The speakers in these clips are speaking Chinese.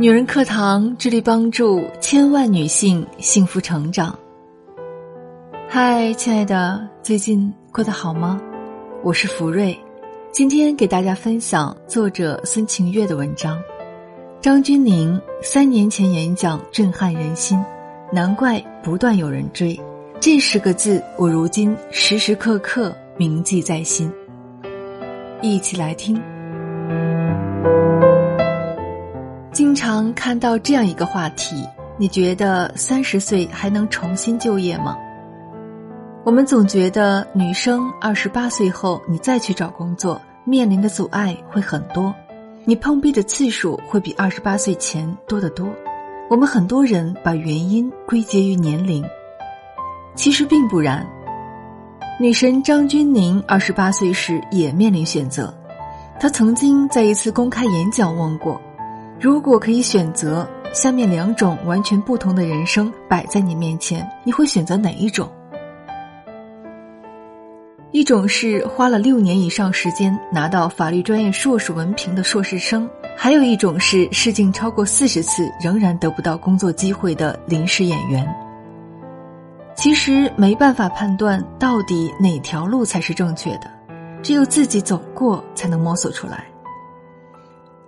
女人课堂致力帮助千万女性幸福成长。嗨，亲爱的，最近过得好吗？我是福瑞，今天给大家分享作者孙晴月的文章。张钧甯三年前演讲震撼人心，难怪不断有人追。这十个字，我如今时时刻刻铭记在心。一起来听。经常看到这样一个话题，你觉得三十岁还能重新就业吗？我们总觉得女生二十八岁后你再去找工作，面临的阻碍会很多，你碰壁的次数会比二十八岁前多得多。我们很多人把原因归结于年龄，其实并不然。女神张钧甯二十八岁时也面临选择，她曾经在一次公开演讲问过。如果可以选择，下面两种完全不同的人生摆在你面前，你会选择哪一种？一种是花了六年以上时间拿到法律专业硕士文凭的硕士生，还有一种是试镜超过四十次仍然得不到工作机会的临时演员。其实没办法判断到底哪条路才是正确的，只有自己走过才能摸索出来。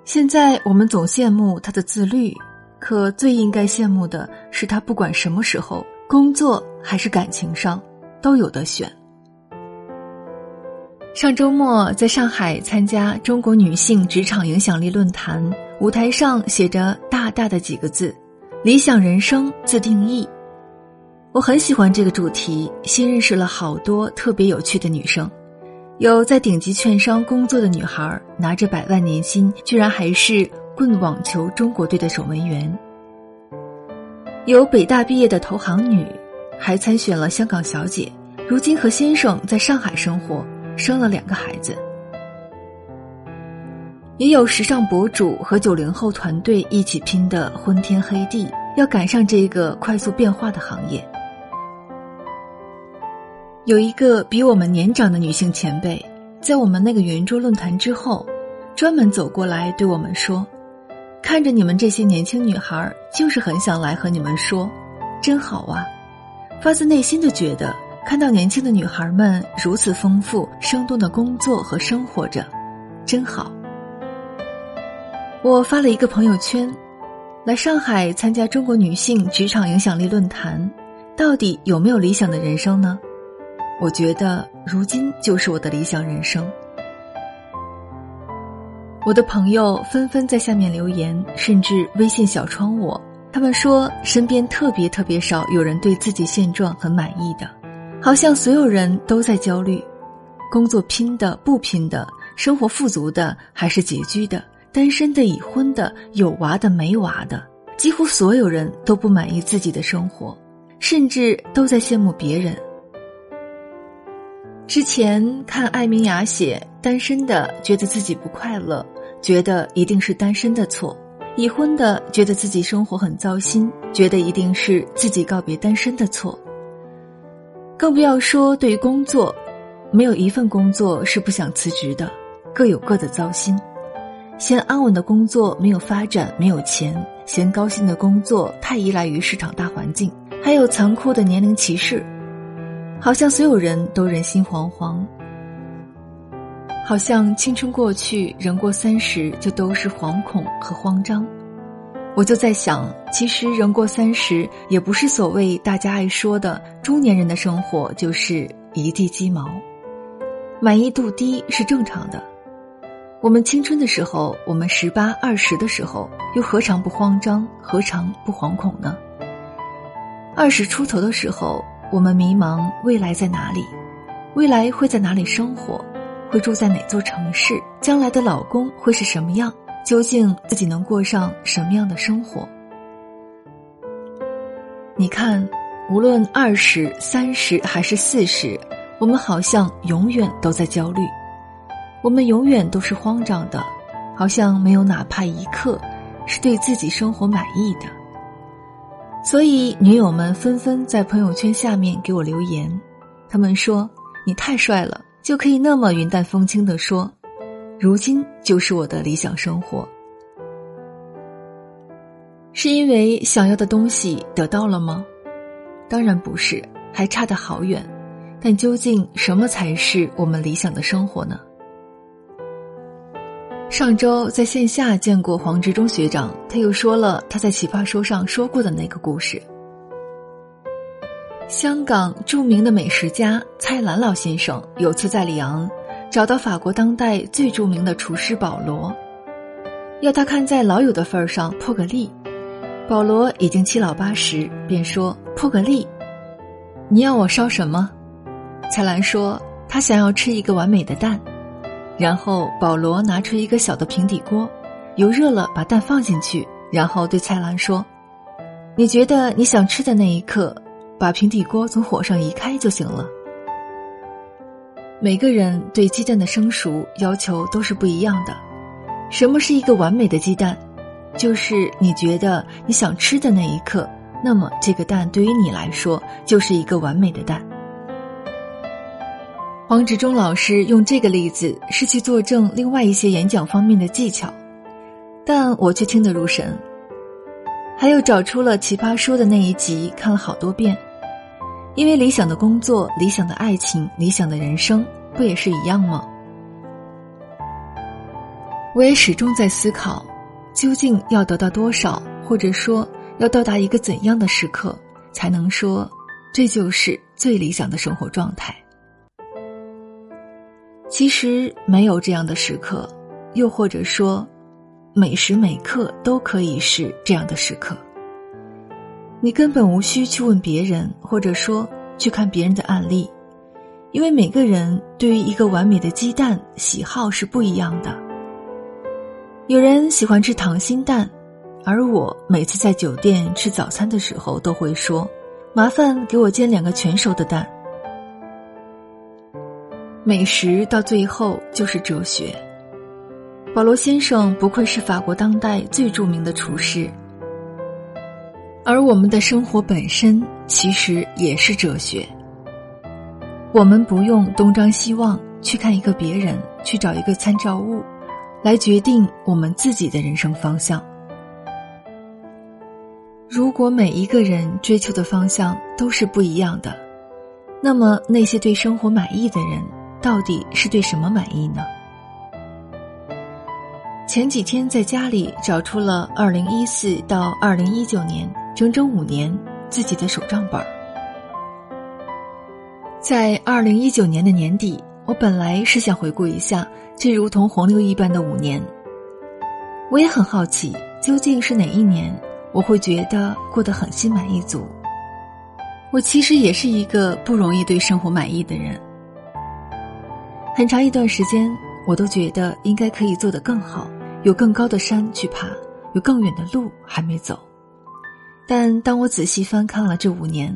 现在我们总羡慕他的自律，可最应该羡慕的是他不管什么时候，工作还是感情上，都有得选。上周末在上海参加中国女性职场影响力论坛，舞台上写着大大的几个字：“理想人生自定义。”我很喜欢这个主题，新认识了好多特别有趣的女生。有在顶级券商工作的女孩，拿着百万年薪，居然还是棍网球中国队的守门员；有北大毕业的投行女，还参选了香港小姐，如今和先生在上海生活，生了两个孩子；也有时尚博主和九零后团队一起拼的昏天黑地，要赶上这个快速变化的行业。有一个比我们年长的女性前辈，在我们那个圆桌论坛之后，专门走过来对我们说：“看着你们这些年轻女孩，就是很想来和你们说，真好啊！发自内心的觉得，看到年轻的女孩们如此丰富、生动的工作和生活着，真好。”我发了一个朋友圈：“来上海参加中国女性职场影响力论坛，到底有没有理想的人生呢？”我觉得如今就是我的理想人生。我的朋友纷纷在下面留言，甚至微信小窗我。他们说，身边特别特别少有人对自己现状很满意的，好像所有人都在焦虑：工作拼的、不拼的，生活富足的还是拮据的，单身的、已婚的、有娃的、没娃的，几乎所有人都不满意自己的生活，甚至都在羡慕别人。之前看艾明雅写单身的觉得自己不快乐，觉得一定是单身的错；已婚的觉得自己生活很糟心，觉得一定是自己告别单身的错。更不要说对于工作，没有一份工作是不想辞职的，各有各的糟心。嫌安稳的工作没有发展、没有钱，嫌高薪的工作太依赖于市场大环境，还有残酷的年龄歧视。好像所有人都人心惶惶，好像青春过去，人过三十就都是惶恐和慌张。我就在想，其实人过三十也不是所谓大家爱说的中年人的生活就是一地鸡毛，满意度低是正常的。我们青春的时候，我们十八二十的时候，又何尝不慌张，何尝不惶恐呢？二十出头的时候。我们迷茫，未来在哪里？未来会在哪里生活？会住在哪座城市？将来的老公会是什么样？究竟自己能过上什么样的生活？你看，无论二十三十还是四十，我们好像永远都在焦虑，我们永远都是慌张的，好像没有哪怕一刻是对自己生活满意的。所以，女友们纷纷在朋友圈下面给我留言，他们说：“你太帅了，就可以那么云淡风轻的说，如今就是我的理想生活。”是因为想要的东西得到了吗？当然不是，还差得好远。但究竟什么才是我们理想的生活呢？上周在线下见过黄执中学长，他又说了他在《奇葩说》上说过的那个故事。香港著名的美食家蔡澜老先生有次在里昂找到法国当代最著名的厨师保罗，要他看在老友的份儿上破个例。保罗已经七老八十，便说破个例，你要我烧什么？蔡澜说他想要吃一个完美的蛋。然后保罗拿出一个小的平底锅，油热了，把蛋放进去，然后对蔡澜说：“你觉得你想吃的那一刻，把平底锅从火上移开就行了。”每个人对鸡蛋的生熟要求都是不一样的。什么是一个完美的鸡蛋？就是你觉得你想吃的那一刻，那么这个蛋对于你来说就是一个完美的蛋。黄执中老师用这个例子是去作证另外一些演讲方面的技巧，但我却听得入神。还有找出了《奇葩说》的那一集看了好多遍，因为理想的工作、理想的爱情、理想的人生，不也是一样吗？我也始终在思考，究竟要得到多少，或者说要到达一个怎样的时刻，才能说这就是最理想的生活状态。其实没有这样的时刻，又或者说，每时每刻都可以是这样的时刻。你根本无需去问别人，或者说去看别人的案例，因为每个人对于一个完美的鸡蛋喜好是不一样的。有人喜欢吃溏心蛋，而我每次在酒店吃早餐的时候都会说：“麻烦给我煎两个全熟的蛋。”美食到最后就是哲学。保罗先生不愧是法国当代最著名的厨师，而我们的生活本身其实也是哲学。我们不用东张西望去看一个别人，去找一个参照物，来决定我们自己的人生方向。如果每一个人追求的方向都是不一样的，那么那些对生活满意的人。到底是对什么满意呢？前几天在家里找出了二零一四到二零一九年整整五年自己的手账本儿。在二零一九年的年底，我本来是想回顾一下这如同洪流一般的五年。我也很好奇，究竟是哪一年我会觉得过得很心满意足？我其实也是一个不容易对生活满意的人。很长一段时间，我都觉得应该可以做得更好，有更高的山去爬，有更远的路还没走。但当我仔细翻看了这五年，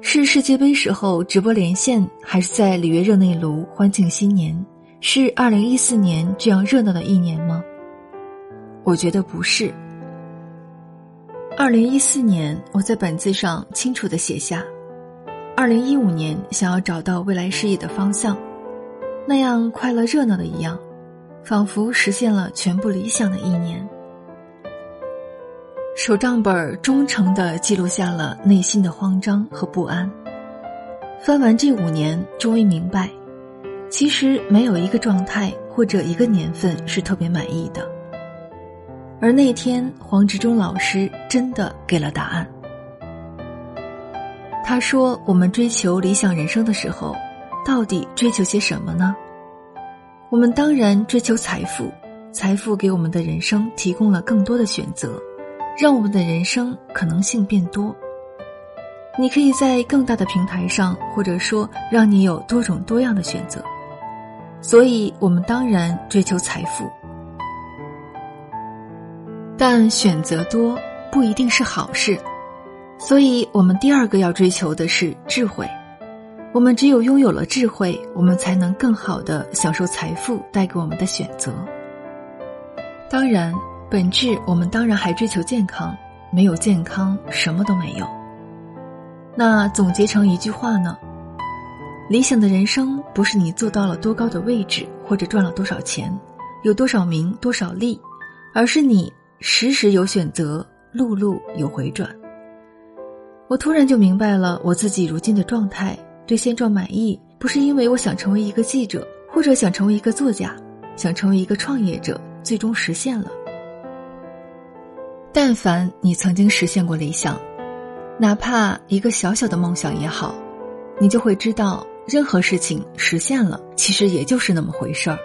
是世界杯时候直播连线，还是在里约热内卢欢庆新年？是二零一四年这样热闹的一年吗？我觉得不是。二零一四年，我在本子上清楚的写下：二零一五年想要找到未来事业的方向。那样快乐热闹的一样，仿佛实现了全部理想的一年。手账本忠诚的记录下了内心的慌张和不安。翻完这五年，终于明白，其实没有一个状态或者一个年份是特别满意的。而那天，黄执中老师真的给了答案。他说：“我们追求理想人生的时候。”到底追求些什么呢？我们当然追求财富，财富给我们的人生提供了更多的选择，让我们的人生可能性变多。你可以在更大的平台上，或者说让你有多种多样的选择。所以，我们当然追求财富，但选择多不一定是好事。所以我们第二个要追求的是智慧。我们只有拥有了智慧，我们才能更好的享受财富带给我们的选择。当然，本质我们当然还追求健康，没有健康什么都没有。那总结成一句话呢？理想的人生不是你做到了多高的位置，或者赚了多少钱，有多少名多少利，而是你时时有选择，路路有回转。我突然就明白了我自己如今的状态，对现状满意，不是因为我想成为一个记者，或者想成为一个作家，想成为一个创业者，最终实现了。但凡你曾经实现过理想，哪怕一个小小的梦想也好，你就会知道，任何事情实现了，其实也就是那么回事儿。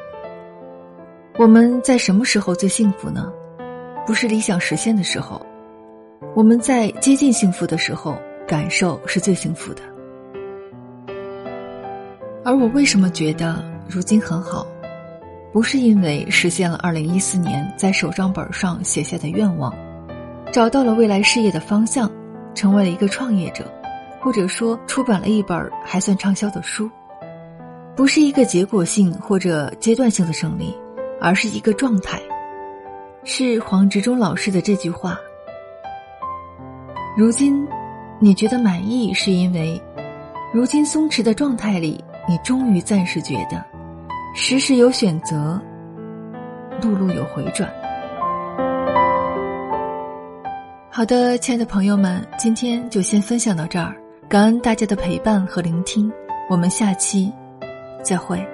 我们在什么时候最幸福呢？不是理想实现的时候，我们在接近幸福的时候，感受是最幸福的。而我为什么觉得如今很好，不是因为实现了二零一四年在手账本上写下的愿望。找到了未来事业的方向，成为了一个创业者，或者说出版了一本还算畅销的书，不是一个结果性或者阶段性的胜利，而是一个状态。是黄执中老师的这句话。如今，你觉得满意，是因为，如今松弛的状态里，你终于暂时觉得，时时有选择，路路有回转。好的，亲爱的朋友们，今天就先分享到这儿，感恩大家的陪伴和聆听，我们下期再会。